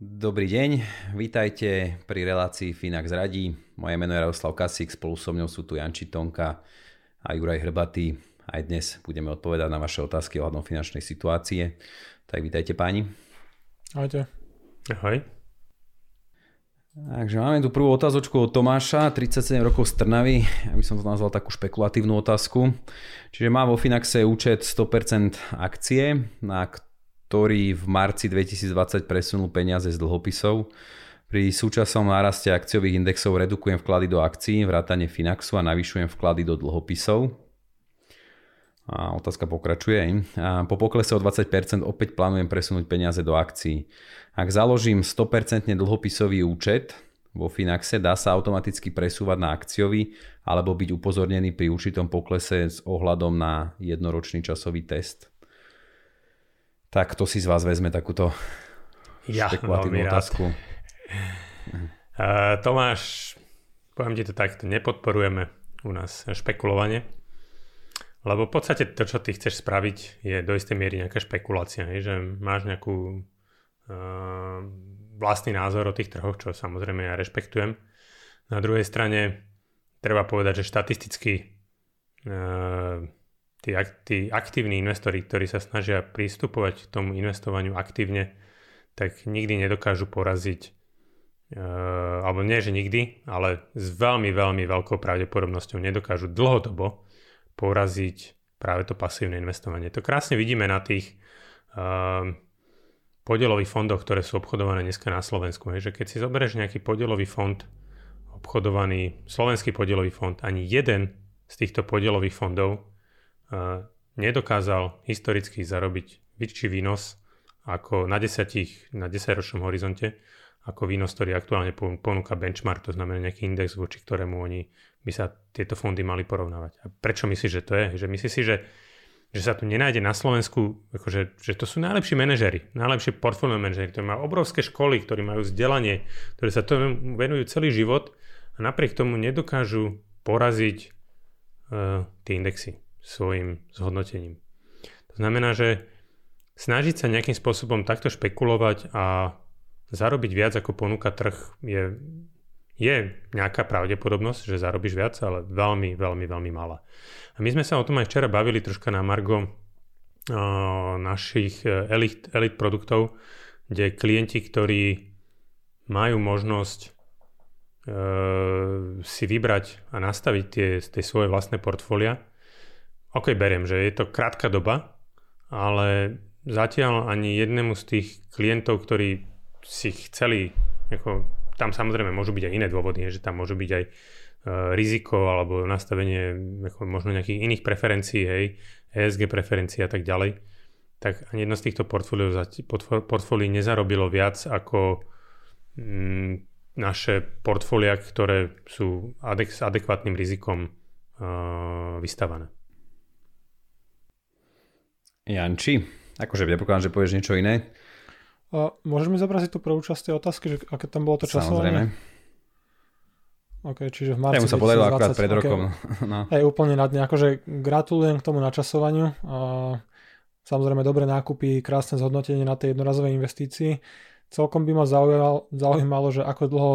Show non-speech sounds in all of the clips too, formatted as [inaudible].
Dobrý deň, vítajte pri relácii Finax radí. Moje meno je Radoslav Kasík, spolu so mnou sú tu Janči Tonka a Juraj Hrbatý. Aj dnes budeme odpovedať na vaše otázky ohľadom finančnej situácie. Tak vítajte páni. Ahojte. Ahoj. Takže máme tu prvú otázočku od Tomáša, 37 rokov z Trnavy, ja by som to nazval takú špekulatívnu otázku. Čiže má vo Finaxe účet 100% akcie, na ktorý v marci 2020 presunul peniaze z dlhopisov. Pri súčasnom náraste akciových indexov redukujem vklady do akcií, vrátane Finaxu a navyšujem vklady do dlhopisov. A otázka pokračuje. A po poklese o 20% opäť plánujem presunúť peniaze do akcií. Ak založím 100% dlhopisový účet vo Finaxe, dá sa automaticky presúvať na akciový alebo byť upozornený pri určitom poklese s ohľadom na jednoročný časový test. Tak to si z vás vezme takúto ja, špekulatívnu otázku. Uh, [laughs] Tomáš, poviem ti to takto, nepodporujeme u nás špekulovanie lebo v podstate to, čo ty chceš spraviť, je do istej miery nejaká špekulácia, hej? že máš nejakú uh, vlastný názor o tých trhoch, čo samozrejme ja rešpektujem. Na druhej strane treba povedať, že štatisticky uh, tí, tí aktívni investori, ktorí sa snažia pristupovať k tomu investovaniu aktívne, tak nikdy nedokážu poraziť uh, alebo nie, že nikdy, ale s veľmi, veľmi veľkou pravdepodobnosťou nedokážu dlhodobo poraziť práve to pasívne investovanie. To krásne vidíme na tých uh, podielových fondoch, ktoré sú obchodované dneska na Slovensku. Je, že keď si zoberieš nejaký podielový fond, obchodovaný slovenský podielový fond, ani jeden z týchto podielových fondov nedokázal historicky zarobiť väčší výnos ako na 10, na 10 ročnom horizonte, ako výnos, ktorý aktuálne ponúka benchmark, to znamená nejaký index, voči ktorému oni by sa tieto fondy mali porovnávať. A prečo myslíš, že to je? Že myslíš si, že, že sa tu nenájde na Slovensku, akože, že to sú najlepší manažery, najlepšie portfólio manažery, ktorí majú obrovské školy, ktorí majú vzdelanie, ktorí sa to venujú celý život a napriek tomu nedokážu poraziť uh, tie indexy svojim zhodnotením. To znamená, že snažiť sa nejakým spôsobom takto špekulovať a zarobiť viac ako ponúka trh je je nejaká pravdepodobnosť, že zarobíš viac, ale veľmi, veľmi, veľmi malá. A my sme sa o tom aj včera bavili troška na Margo našich e, elit, elit produktov, kde klienti, ktorí majú možnosť uh, si vybrať a nastaviť tie, tie svoje vlastné portfólia. Ok, beriem, že je to krátka doba, ale zatiaľ ani jednému z tých klientov, ktorí si chceli ako tam samozrejme môžu byť aj iné dôvody, že tam môžu byť aj uh, riziko alebo nastavenie ako možno nejakých iných preferencií, hej, ESG preferencií a tak ďalej, tak ani jedno z týchto portfólií nezarobilo viac ako mm, naše portfólia, ktoré sú adek- s adekvátnym rizikom uh, vystavané. Janči, akože predpokladám, že povieš niečo iné. A môžeš mi zabraziť tú prvú časť tej otázky, že aké tam bolo to časovanie? Samozrejme. OK, čiže v marci Ja mu sa podarilo akurát pred rokom. Okay. [laughs] No. Hej, úplne na dne. Akože gratulujem k tomu načasovaniu. A samozrejme dobré nákupy, krásne zhodnotenie na tej jednorazovej investícii. Celkom by ma zaujímalo, zaujímalo, že ako dlho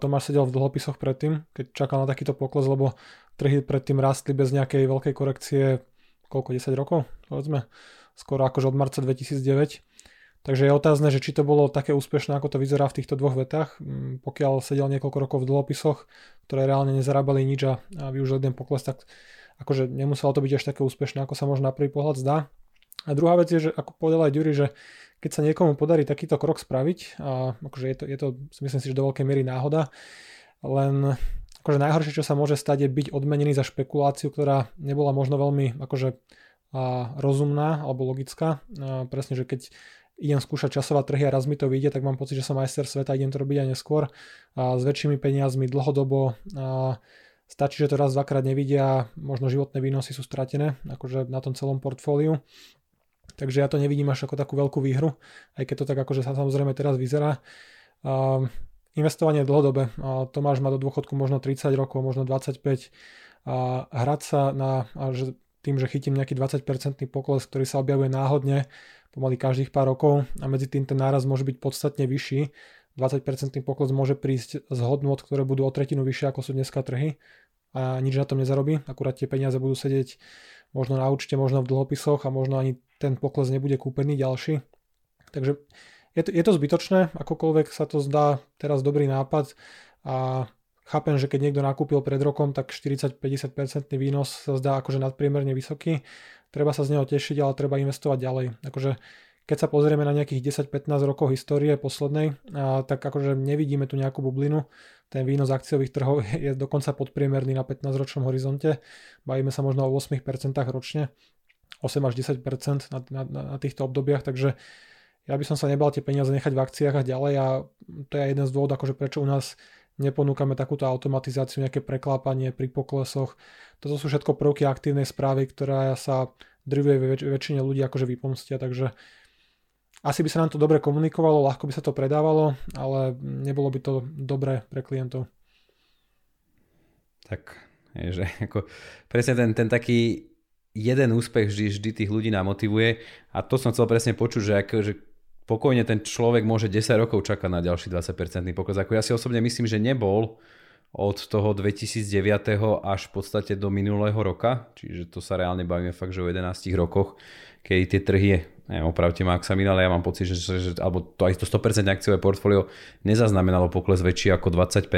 Tomáš sedel v dlhopisoch predtým, keď čakal na takýto pokles, lebo trhy predtým rastli bez nejakej veľkej korekcie koľko, 10 rokov? Povedzme, skoro akože od marca 2009. Takže je otázne, že či to bolo také úspešné, ako to vyzerá v týchto dvoch vetách, mm, pokiaľ sedel niekoľko rokov v dlhopisoch, ktoré reálne nezarábali nič a, a využil ten pokles, tak akože nemuselo to byť až také úspešné, ako sa možno na prvý pohľad zdá. A druhá vec je, že ako povedal aj Dury, že keď sa niekomu podarí takýto krok spraviť, a akože je to, je to myslím si, že do veľkej miery náhoda, len akože najhoršie, čo sa môže stať, je byť odmenený za špekuláciu, ktorá nebola možno veľmi akože rozumná alebo logická. Presne, že keď idem skúšať časovať trhy a raz mi to vyjde, tak mám pocit, že som majster sveta, idem to robiť aj neskôr s väčšími peniazmi dlhodobo stačí, že to raz, dvakrát nevidia, možno životné výnosy sú stratené, akože na tom celom portfóliu. Takže ja to nevidím až ako takú veľkú výhru, aj keď to tak akože sa samozrejme teraz vyzerá. Investovanie dlhodobé. A Tomáš má do dôchodku možno 30 rokov, možno 25. A hrať sa na, že tým, že chytím nejaký 20% pokles, ktorý sa objavuje náhodne, pomaly každých pár rokov a medzi tým ten náraz môže byť podstatne vyšší. 20% pokles môže prísť z hodnot, ktoré budú o tretinu vyššie ako sú dneska trhy a nič na tom nezarobí, akurát tie peniaze budú sedieť možno na účte, možno v dlhopisoch a možno ani ten pokles nebude kúpený ďalší. Takže je to, je to zbytočné, akokoľvek sa to zdá teraz dobrý nápad a chápem, že keď niekto nakúpil pred rokom, tak 40-50% výnos sa zdá akože nadpriemerne vysoký. Treba sa z neho tešiť, ale treba investovať ďalej. Akože keď sa pozrieme na nejakých 10-15 rokov histórie poslednej, a, tak akože nevidíme tu nejakú bublinu. Ten výnos akciových trhov [laughs] je dokonca podpriemerný na 15-ročnom horizonte. Bavíme sa možno o 8% ročne. 8 až 10% na, na, na týchto obdobiach, takže ja by som sa nebal tie peniaze nechať v akciách a ďalej a to je jeden z dôvodov, akože prečo u nás neponúkame takúto automatizáciu, nejaké preklápanie pri poklesoch. Toto sú všetko prvky aktívnej správy, ktorá sa drvuje väč- väčšine ľudí akože vypomstia, takže asi by sa nám to dobre komunikovalo, ľahko by sa to predávalo, ale nebolo by to dobré pre klientov. Tak, že [laughs] ako, presne ten, ten taký jeden úspech vždy, vždy tých ľudí namotivuje a to som chcel presne počuť, že, ako, že pokojne ten človek môže 10 rokov čakať na ďalší 20% pokles. Ako ja si osobne myslím, že nebol od toho 2009. až v podstate do minulého roka, čiže to sa reálne bavíme fakt, že o 11 rokoch, keď tie trhy neviem, opravte ma, ak sa minul, ja mám pocit, že, že, alebo to aj to 100% akciové portfólio nezaznamenalo pokles väčší ako 20%.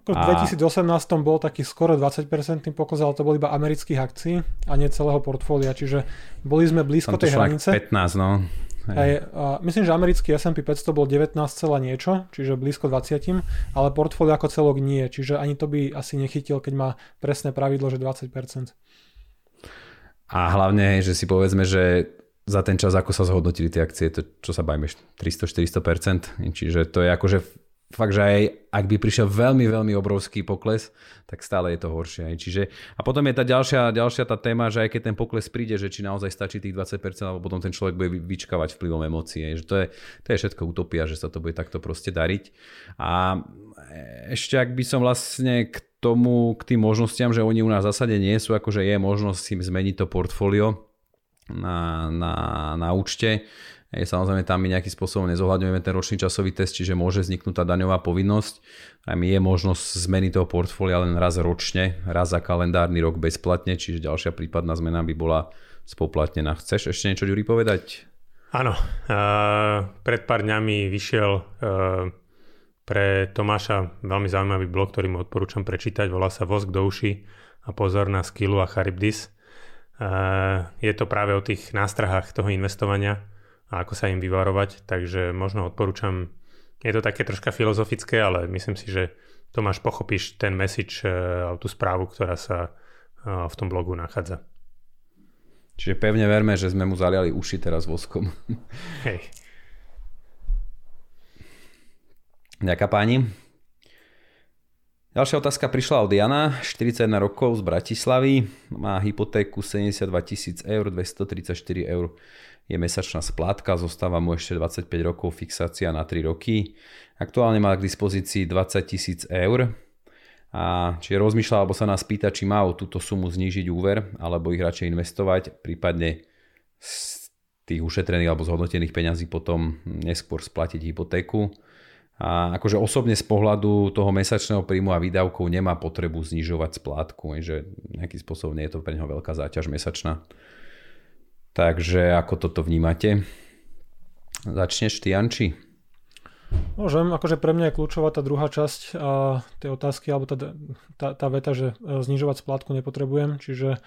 V 2018 bol taký skoro 20% pokles, ale to bol iba amerických akcií a nie celého portfólia, čiže boli sme blízko tej hranice. 15, no. Hej. A myslím, že americký S&P 500 bol 19, niečo, čiže blízko 20, ale portfólio ako celok nie, čiže ani to by asi nechytil, keď má presné pravidlo, že 20%. A hlavne, že si povedzme, že za ten čas, ako sa zhodnotili tie akcie, to čo sa bajme, 300-400%, čiže to je akože fakt, že aj ak by prišiel veľmi, veľmi obrovský pokles, tak stále je to horšie. Čiže, a potom je tá ďalšia, ďalšia tá téma, že aj keď ten pokles príde, že či naozaj stačí tých 20%, alebo potom ten človek bude vyčkávať vplyvom emócie. Že to, je, to je všetko utopia, že sa to bude takto proste dariť. A ešte ak by som vlastne k tomu, k tým možnostiam, že oni u nás v zásade nie sú, akože je možnosť si zmeniť to portfólio na, na, na účte, Hej, samozrejme tam my nejakým spôsobom nezohľadňujeme ten ročný časový test, čiže môže vzniknúť tá daňová povinnosť. A je možnosť zmeny toho portfólia len raz ročne, raz za kalendárny rok bezplatne, čiže ďalšia prípadná zmena by bola spoplatnená. Chceš ešte niečo, Ďuri, povedať? Áno, uh, pred pár dňami vyšiel uh, pre Tomáša veľmi zaujímavý blog, ktorý mu odporúčam prečítať, volá sa Vosk do uši a pozor na Skillu a Charybdis. Uh, je to práve o tých nástrahách toho investovania, a ako sa im vyvarovať, takže možno odporúčam, je to také troška filozofické, ale myslím si, že Tomáš pochopíš ten message e, tú správu, ktorá sa e, v tom blogu nachádza. Čiže pevne verme, že sme mu zaliali uši teraz voskom. Hej. Ďaká páni. Ďalšia otázka prišla od Jana, 41 rokov z Bratislavy, má hypotéku 72 tisíc eur, 234 eur je mesačná splátka, zostáva mu ešte 25 rokov fixácia na 3 roky. Aktuálne má k dispozícii 20 tisíc eur. A či rozmýšľa alebo sa nás pýta, či má o túto sumu znížiť úver, alebo ich radšej investovať, prípadne z tých ušetrených alebo zhodnotených peňazí potom neskôr splatiť hypotéku. A akože osobne z pohľadu toho mesačného príjmu a výdavkov nemá potrebu znižovať splátku, že nejaký spôsob nie je to pre neho veľká záťaž mesačná. Takže ako toto vnímate? Začneš ty, Janči? Môžem, akože pre mňa je kľúčová tá druhá časť a, tej otázky, alebo tá, tá, tá veta, že e, znižovať splátku nepotrebujem, čiže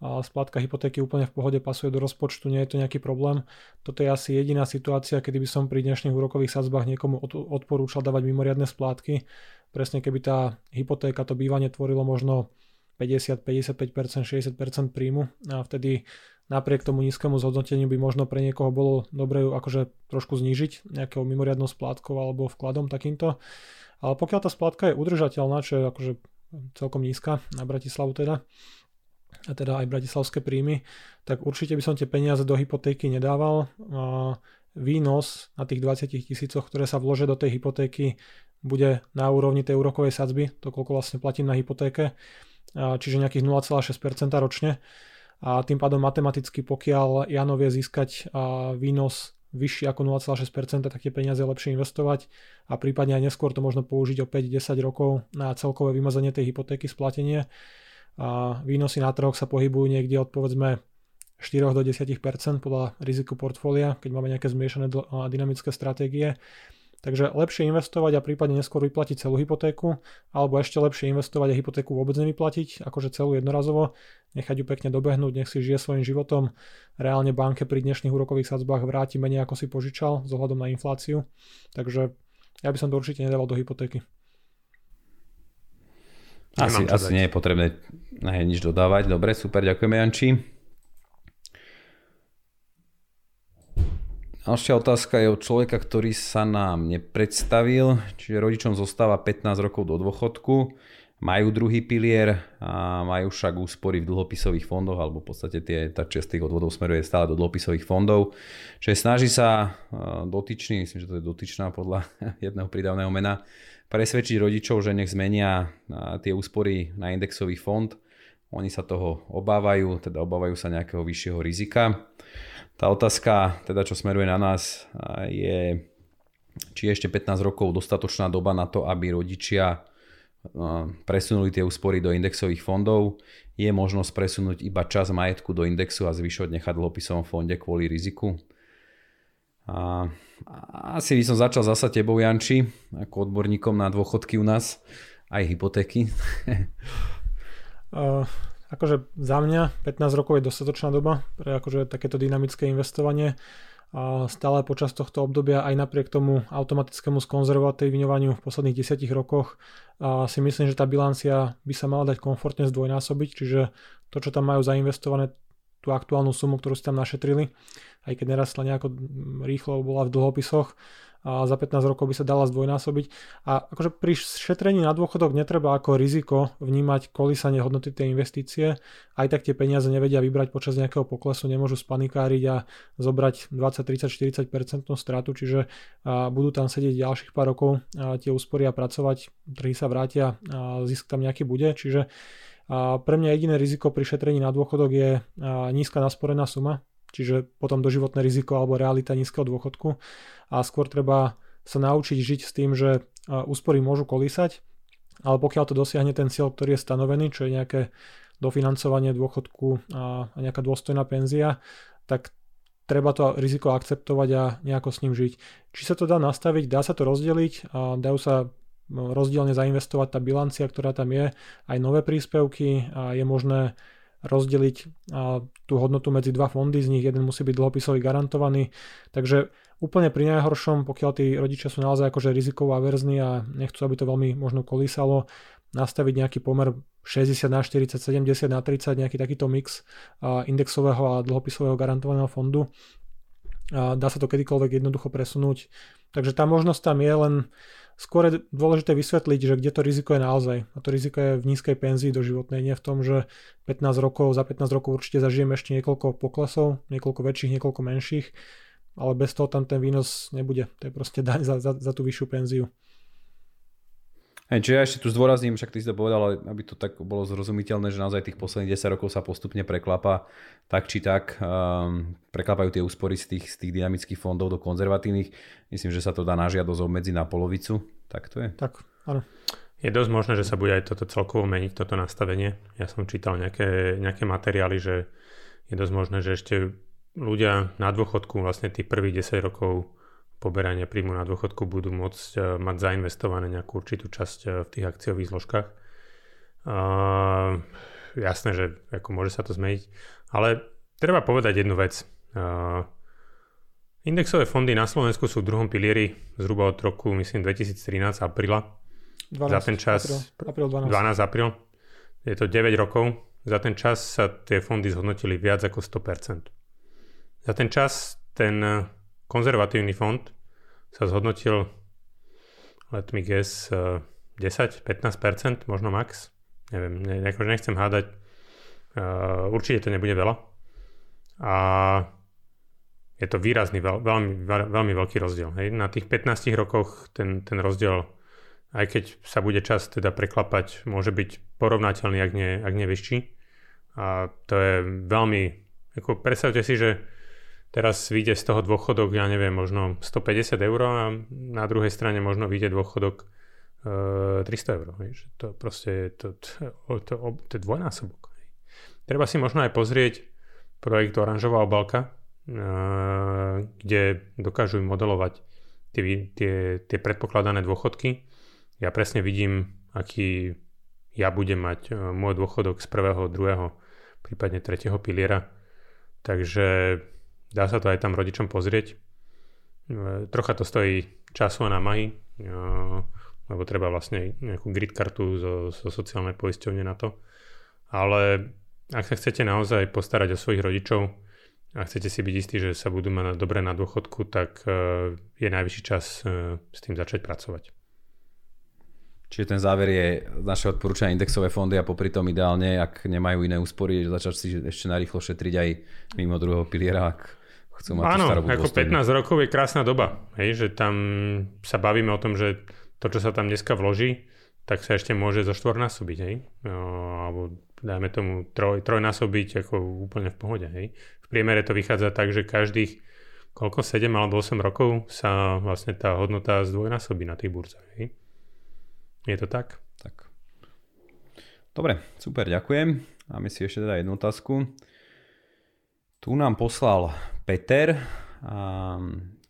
a splátka hypotéky úplne v pohode pasuje do rozpočtu, nie je to nejaký problém. Toto je asi jediná situácia, kedy by som pri dnešných úrokových sadzbách niekomu odporúčal dávať mimoriadne splátky. presne keby tá hypotéka, to bývanie tvorilo možno 50, 55%, 60% príjmu a vtedy napriek tomu nízkemu zhodnoteniu by možno pre niekoho bolo dobre ju akože trošku znížiť nejakou mimoriadnou splátkou alebo vkladom takýmto. Ale pokiaľ tá splátka je udržateľná, čo je akože celkom nízka na Bratislavu teda, a teda aj bratislavské príjmy, tak určite by som tie peniaze do hypotéky nedával. Výnos na tých 20 tisícoch, ktoré sa vložia do tej hypotéky, bude na úrovni tej úrokovej sadzby, to koľko vlastne platím na hypotéke, čiže nejakých 0,6% ročne a tým pádom matematicky, pokiaľ Jano vie získať výnos vyšší ako 0,6%, tak tie peniaze je lepšie investovať a prípadne aj neskôr to možno použiť o 5-10 rokov na celkové vymazanie tej hypotéky, splatenie. A výnosy na trhoch sa pohybujú niekde od povedzme 4 do 10% podľa riziku portfólia, keď máme nejaké zmiešané dynamické stratégie. Takže lepšie investovať a prípadne neskôr vyplatiť celú hypotéku, alebo ešte lepšie investovať a hypotéku vôbec nevyplatiť, akože celú jednorazovo, nechať ju pekne dobehnúť, nech si žije svojim životom. Reálne banke pri dnešných úrokových sadzbách vráti menej ako si požičal z ohľadom na infláciu. Takže ja by som to určite nedával do hypotéky. Asi, asi nie je potrebné nič dodávať. Dobre, super, ďakujeme Janči. Ďalšia otázka je od človeka, ktorý sa nám nepredstavil, čiže rodičom zostáva 15 rokov do dôchodku, majú druhý pilier a majú však úspory v dlhopisových fondoch, alebo v podstate tie, tá časť tých odvodov smeruje stále do dlhopisových fondov. Čiže snaží sa dotyčný, myslím, že to je dotyčná podľa [laughs] jedného prídavného mena, presvedčiť rodičov, že nech zmenia tie úspory na indexový fond. Oni sa toho obávajú, teda obávajú sa nejakého vyššieho rizika. Tá otázka, teda čo smeruje na nás, je, či je ešte 15 rokov dostatočná doba na to, aby rodičia presunuli tie úspory do indexových fondov. Je možnosť presunúť iba čas majetku do indexu a zvyšok nechať v dlhopisovom fonde kvôli riziku. A asi by som začal zasa tebou, Janči, ako odborníkom na dôchodky u nás, aj hypotéky. [laughs] uh, Akože za mňa 15 rokov je dostatočná doba pre akože takéto dynamické investovanie a stále počas tohto obdobia aj napriek tomu automatickému skonzervatívňovaniu v posledných 10 rokoch a si myslím, že tá bilancia by sa mala dať komfortne zdvojnásobiť, čiže to, čo tam majú zainvestované, tú aktuálnu sumu, ktorú si tam našetrili, aj keď nerastla nejako rýchlo, bola v dlhopisoch, a za 15 rokov by sa dala zdvojnásobiť. A akože pri šetrení na dôchodok netreba ako riziko vnímať kolísanie hodnoty tej investície. Aj tak tie peniaze nevedia vybrať počas nejakého poklesu, nemôžu spanikáriť a zobrať 20, 30, 40% stratu, čiže budú tam sedieť ďalších pár rokov tie úspory a pracovať, trhy sa vrátia a zisk tam nejaký bude. Čiže pre mňa jediné riziko pri šetrení na dôchodok je nízka nasporená suma, čiže potom doživotné riziko alebo realita nízkeho dôchodku a skôr treba sa naučiť žiť s tým, že úspory môžu kolísať, ale pokiaľ to dosiahne ten cieľ, ktorý je stanovený, čo je nejaké dofinancovanie dôchodku a nejaká dôstojná penzia, tak treba to riziko akceptovať a nejako s ním žiť. Či sa to dá nastaviť, dá sa to rozdeliť a dajú sa rozdielne zainvestovať tá bilancia, ktorá tam je, aj nové príspevky a je možné rozdeliť tú hodnotu medzi dva fondy, z nich jeden musí byť dlhopisový garantovaný. Takže úplne pri najhoršom, pokiaľ tí rodičia sú naozaj akože rizikovo averzní a nechcú, aby to veľmi možno kolísalo, nastaviť nejaký pomer 60 na 40, 70 na 30, nejaký takýto mix indexového a dlhopisového garantovaného fondu. Dá sa to kedykoľvek jednoducho presunúť. Takže tá možnosť tam je len skôr je dôležité vysvetliť, že kde to riziko je naozaj. A to riziko je v nízkej penzii do životnej, nie v tom, že 15 rokov, za 15 rokov určite zažijeme ešte niekoľko poklesov, niekoľko väčších, niekoľko menších, ale bez toho tam ten výnos nebude. To je proste daň za, za, za tú vyššiu penziu. Hey, čiže ja ešte tu zdôrazním, však ty si to povedal, aby to tak bolo zrozumiteľné, že naozaj tých posledných 10 rokov sa postupne preklapa tak či tak. Um, preklapajú tie úspory z tých, z tých dynamických fondov do konzervatívnych. Myslím, že sa to dá na žiadosť obmedziť na polovicu. Tak to je? Tak, áno. Je dosť možné, že sa bude aj toto celkovo meniť, toto nastavenie. Ja som čítal nejaké, nejaké materiály, že je dosť možné, že ešte ľudia na dôchodku, vlastne tých prvých 10 rokov poberania príjmu na dôchodku budú môcť e, mať zainvestované nejakú určitú časť e, v tých akciových zložkách. Uh, jasné, že ako môže sa to zmeniť, ale treba povedať jednu vec. Uh, indexové fondy na Slovensku sú v druhom pilieri zhruba od roku, myslím, 2013 apríla. 12, za ten čas, apríl, apríl 12. 12 apríl, je to 9 rokov, za ten čas sa tie fondy zhodnotili viac ako 100%. Za ten čas ten konzervatívny fond sa zhodnotil, let me guess, 10-15%, možno max. Neviem, ne, akože nechcem hádať, uh, určite to nebude veľa. A je to výrazný, veľ, veľmi, veľmi veľký rozdiel. Hej. Na tých 15 rokoch ten, ten rozdiel aj keď sa bude čas teda preklapať, môže byť porovnateľný, ak nie, ak nie vyšší. A to je veľmi, ako predstavte si, že teraz vyjde z toho dôchodok, ja neviem, možno 150 eur a na druhej strane možno vyjde dôchodok e, 300 eur. Že to proste je to, to, to, to je dvojnásobok. Treba si možno aj pozrieť projekt Oranžová obalka, e, kde dokážu modelovať tie, tie, tie predpokladané dôchodky ja presne vidím, aký ja budem mať e, môj dôchodok z prvého, druhého, prípadne tretieho piliera. Takže dá sa to aj tam rodičom pozrieť. E, trocha to stojí času a námahy, e, lebo treba vlastne nejakú grid kartu zo, zo sociálnej poisťovne na to. Ale ak sa chcete naozaj postarať o svojich rodičov a chcete si byť istí, že sa budú mať dobre na dôchodku, tak je najvyšší čas s tým začať pracovať. Čiže ten záver je naše odporúčanie indexové fondy a popri tom ideálne, ak nemajú iné úspory, začať si ešte narýchlo šetriť aj mimo druhého piliera, ak chcú mať Áno, ako 15 rokov je krásna doba, hej, že tam sa bavíme o tom, že to, čo sa tam dneska vloží, tak sa ešte môže zo štvornásobiť, hej, no, alebo dajme tomu troj, trojnásobiť ako úplne v pohode, hej. V priemere to vychádza tak, že každých koľko, 7 alebo 8 rokov sa vlastne tá hodnota zdvojnásobí na tých burzách, hej. Je to tak? Tak. Dobre, super, ďakujem. Máme si ešte teda jednu otázku. Tu nám poslal Peter,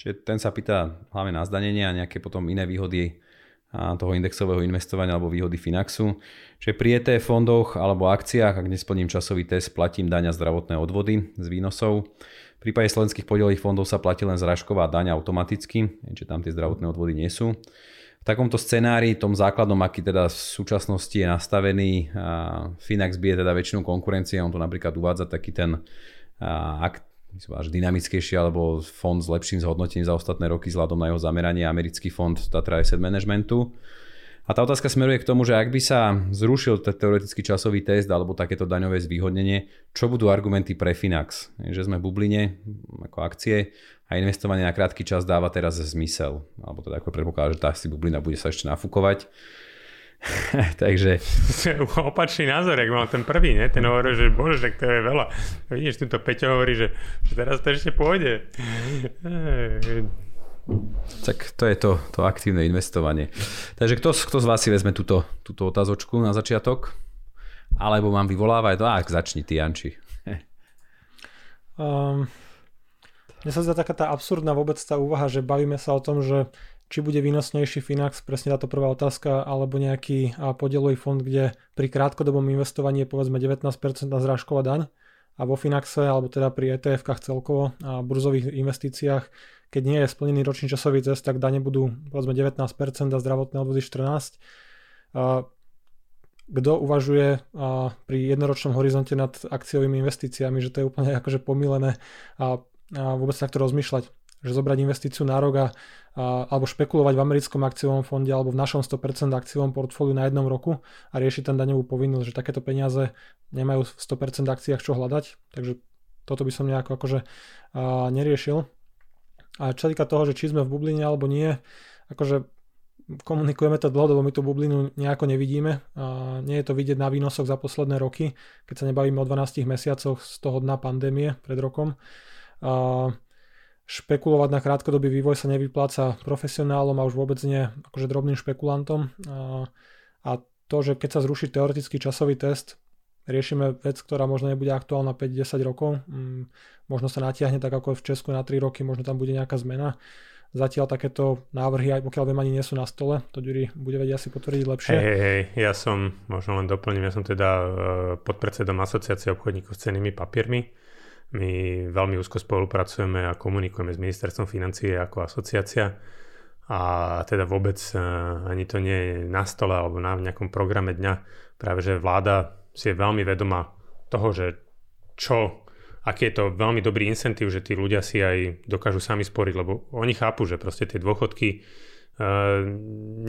čiže ten sa pýta hlavne na zdanenie a nejaké potom iné výhody toho indexového investovania alebo výhody Finaxu. Čiže pri ETF fondoch alebo akciách, ak nesplním časový test, platím daň a zdravotné odvody z výnosov. V prípade slovenských podielových fondov sa platí len zrážková daň automaticky, čiže tam tie zdravotné odvody nie sú. V takomto scenári, tom základnom, aký teda v súčasnosti je nastavený, Finax bije teda väčšinu konkurencie, on to napríklad uvádza taký ten akt, až dynamickejší alebo fond s lepším zhodnotením za ostatné roky vzhľadom na jeho zameranie, americký fond Tatra Asset Managementu. A tá otázka smeruje k tomu, že ak by sa zrušil ten teoretický časový test alebo takéto daňové zvýhodnenie, čo budú argumenty pre Finax? Že sme v bubline ako akcie a investovanie na krátky čas dáva teraz zmysel. Alebo teda ako predpokladá, že tá si bublina bude sa ešte nafúkovať. [laughs] Takže... [laughs] Opačný názor, jak mal ten prvý, ne? Ten hovorí, že bože, že to je veľa. Vidíš, tento Peťo hovorí, že, že teraz to ešte pôjde. Tak to je to, to aktívne investovanie. Takže kto, kto z vás si vezme túto, túto otázočku na začiatok? Alebo mám vyvolávať? No ak začni ty, Janči. [laughs] um, mne sa zdá taká tá absurdná vôbec tá úvaha, že bavíme sa o tom, že či bude výnosnejší Finax, presne táto prvá otázka, alebo nejaký podielový fond, kde pri krátkodobom investovaní je povedzme 19% na zrážková daň a vo Finaxe, alebo teda pri ETF-kách celkovo a burzových investíciách keď nie je splnený ročný časový test, tak dane budú povedzme 19% a zdravotné odvody 14%. Kto uvažuje pri jednoročnom horizonte nad akciovými investíciami, že to je úplne [laughs] akože pomílené a vôbec takto rozmýšľať že zobrať investíciu na rok a, a, alebo špekulovať v americkom akciovom fonde alebo v našom 100% akciovom portfóliu na jednom roku a riešiť ten daňovú povinnosť, že takéto peniaze nemajú v 100% akciách čo hľadať, takže toto by som nejako akože a, neriešil. A čo týka toho, že či sme v bubline alebo nie, akože komunikujeme to dlhodobo, my tú bublinu nejako nevidíme. A nie je to vidieť na výnosoch za posledné roky, keď sa nebavíme o 12 mesiacoch z toho dna pandémie pred rokom. A špekulovať na krátkodobý vývoj sa nevypláca profesionálom a už vôbec nie akože drobným špekulantom. A, to, že keď sa zruší teoretický časový test, riešime vec, ktorá možno nebude aktuálna 5-10 rokov. Mm, možno sa natiahne tak ako v Česku na 3 roky, možno tam bude nejaká zmena. Zatiaľ takéto návrhy, aj pokiaľ viem, ani nie sú na stole. To Ďuri bude vedieť asi potvrdiť lepšie. Hej, hej, hej, ja som, možno len doplním, ja som teda e, podpredsedom asociácie obchodníkov s cenými papiermi. My veľmi úzko spolupracujeme a komunikujeme s ministerstvom financie ako asociácia a teda vôbec ani to nie je na stole alebo na nejakom programe dňa. Práve, že vláda si je veľmi vedomá toho, že čo, aký je to veľmi dobrý incentív, že tí ľudia si aj dokážu sami sporiť, lebo oni chápu, že proste tie dôchodky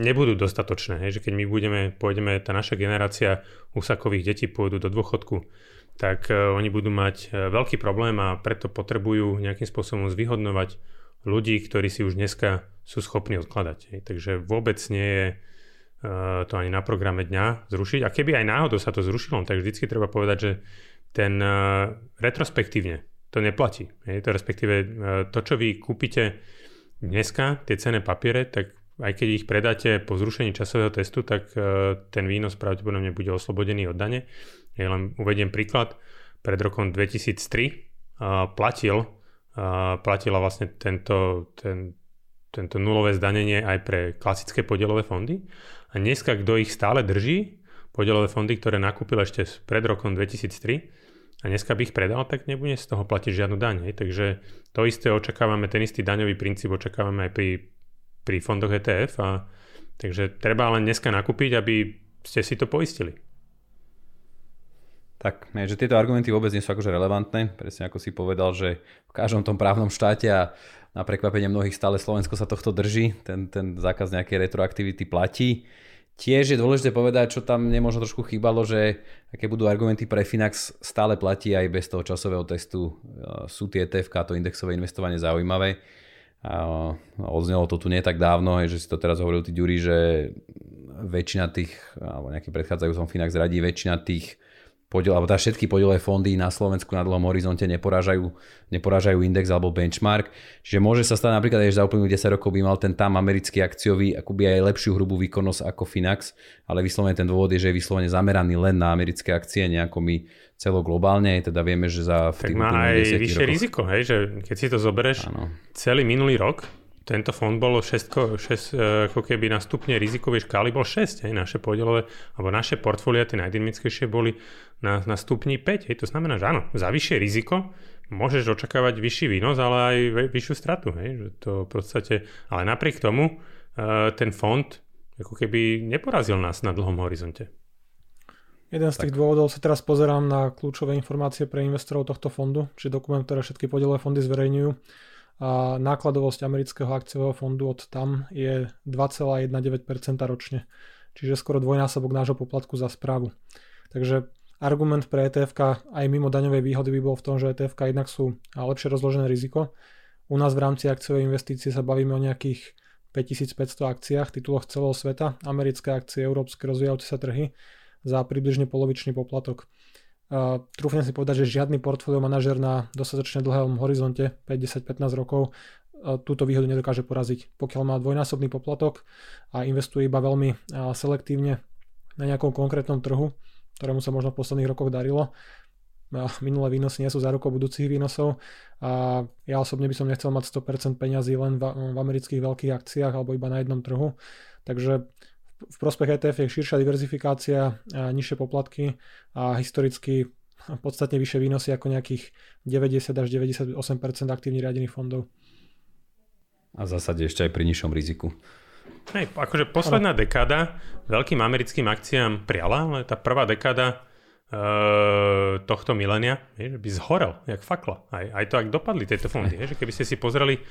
nebudú dostatočné. Hej? Že keď my budeme, pôjdeme, tá naša generácia úsakových detí pôjdu do dôchodku, tak uh, oni budú mať uh, veľký problém a preto potrebujú nejakým spôsobom zvyhodnovať ľudí, ktorí si už dneska sú schopní odkladať. Takže vôbec nie je uh, to ani na programe dňa zrušiť. A keby aj náhodou sa to zrušilo, tak vždycky treba povedať, že ten retrospektívne to neplatí. Hej? To respektíve to, čo vy kúpite dneska, tie cené papiere, tak aj keď ich predáte po zrušení časového testu, tak e, ten výnos pravdepodobne bude oslobodený od dane. Ja len uvediem príklad. Pred rokom 2003 e, platil, platila vlastne tento, ten, tento nulové zdanenie aj pre klasické podielové fondy. A dneska, kto ich stále drží, podielové fondy, ktoré nakúpil ešte pred rokom 2003, a dneska by ich predal, tak nebude z toho platiť žiadnu daň. Takže to isté očakávame, ten istý daňový princíp očakávame aj pri pri fondoch ETF a takže treba len dneska nakúpiť, aby ste si to poistili. Tak, že tieto argumenty vôbec nie sú akože relevantné, presne ako si povedal, že v každom tom právnom štáte a na prekvapenie mnohých stále Slovensko sa tohto drží, ten, ten zákaz nejakej retroaktivity platí. Tiež je dôležité povedať, čo tam nemožno trošku chýbalo, že aké budú argumenty pre Finax, stále platí aj bez toho časového testu. Sú tie ETF, to indexové investovanie zaujímavé a odznelo to tu nie tak dávno, že si to teraz hovoril tí Ďuri, že väčšina tých, alebo nejaký predchádzajúcom Finax radí, väčšina tých podiel, alebo tá všetky podielové fondy na Slovensku na dlhom horizonte neporážajú, neporážajú index alebo benchmark. Čiže môže sa stať napríklad, že za uplynulých 10 rokov by mal ten tam americký akciový akoby aj lepšiu hrubú výkonnosť ako Finax, ale vyslovene ten dôvod je, že je vyslovene zameraný len na americké akcie, nejako my celoglobálne, teda vieme, že za v tak má aj vyššie rokoch... riziko, hej, že keď si to zoberieš ano. celý minulý rok, tento fond bol 6, 6 e, ako keby na stupne rizikovej škály bol 6, hej, naše podielové, alebo naše portfólia, tie najdynamickejšie boli na, na stupni 5, hej, to znamená, že áno, za vyššie riziko môžeš očakávať vyšší výnos, ale aj vyššiu stratu, hej, že to v podstate, ale napriek tomu uh, ten fond ako keby neporazil nás na dlhom horizonte. Jeden z tak. tých dôvodov sa teraz pozerám na kľúčové informácie pre investorov tohto fondu, či dokument, ktoré všetky podielové fondy zverejňujú a nákladovosť amerického akciového fondu od tam je 2,19% ročne, čiže skoro dvojnásobok nášho poplatku za správu. Takže argument pre etf aj mimo daňovej výhody by bol v tom, že etf jednak sú lepšie rozložené riziko. U nás v rámci akciovej investície sa bavíme o nejakých 5500 akciách, tituloch celého sveta, americké akcie, európske rozvíjajúce sa trhy za približne polovičný poplatok. Uh, trúfnem si povedať, že žiadny portfólio manažer na dostatočne dlhom horizonte 50-15 rokov uh, túto výhodu nedokáže poraziť. Pokiaľ má dvojnásobný poplatok a investuje iba veľmi uh, selektívne na nejakom konkrétnom trhu, ktorému sa možno v posledných rokoch darilo, minulé výnosy nie sú za rukou budúcich výnosov a ja osobne by som nechcel mať 100% peňazí len v, v amerických veľkých akciách alebo iba na jednom trhu. Takže v prospech ETF je širšia diverzifikácia, a nižšie poplatky a historicky podstatne vyššie výnosy ako nejakých 90 až 98% aktívne riadených fondov. A v zásade ešte aj pri nižšom riziku. Hej, akože posledná ano. dekáda veľkým americkým akciám priala, ale tá prvá dekáda e, tohto milénia, že by zhorel, jak fakla. Aj, aj to, ak dopadli tieto fondy. Je, že keby ste si pozreli e,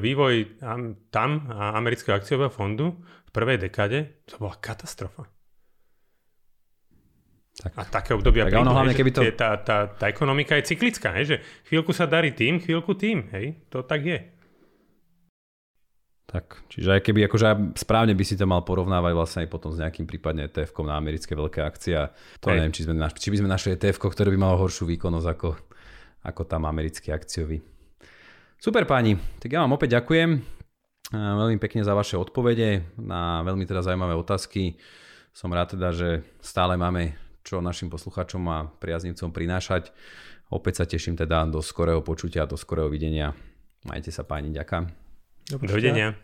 vývoj tam a amerického akciového fondu, prvej dekade to bola katastrofa. Tak. A také obdobia tak prídu, hlavne, keby to... tá, tá, tá ekonomika je cyklická, hej, že chvíľku sa darí tým, chvíľku tým, hej, to tak je. Tak, čiže aj keby akože správne by si to mal porovnávať vlastne aj potom s nejakým prípadne etf na americké veľké akcie a to hej. neviem, či, sme, či by sme našli etf ktoré by malo horšiu výkonnosť ako, ako tam americký akciový. Super páni, tak ja vám opäť ďakujem. Veľmi pekne za vaše odpovede na veľmi teda zaujímavé otázky. Som rád teda, že stále máme čo našim poslucháčom a priaznivcom prinášať. Opäť sa teším teda do skorého počutia, do skorého videnia. Majte sa páni, ďakujem. До, До свидания.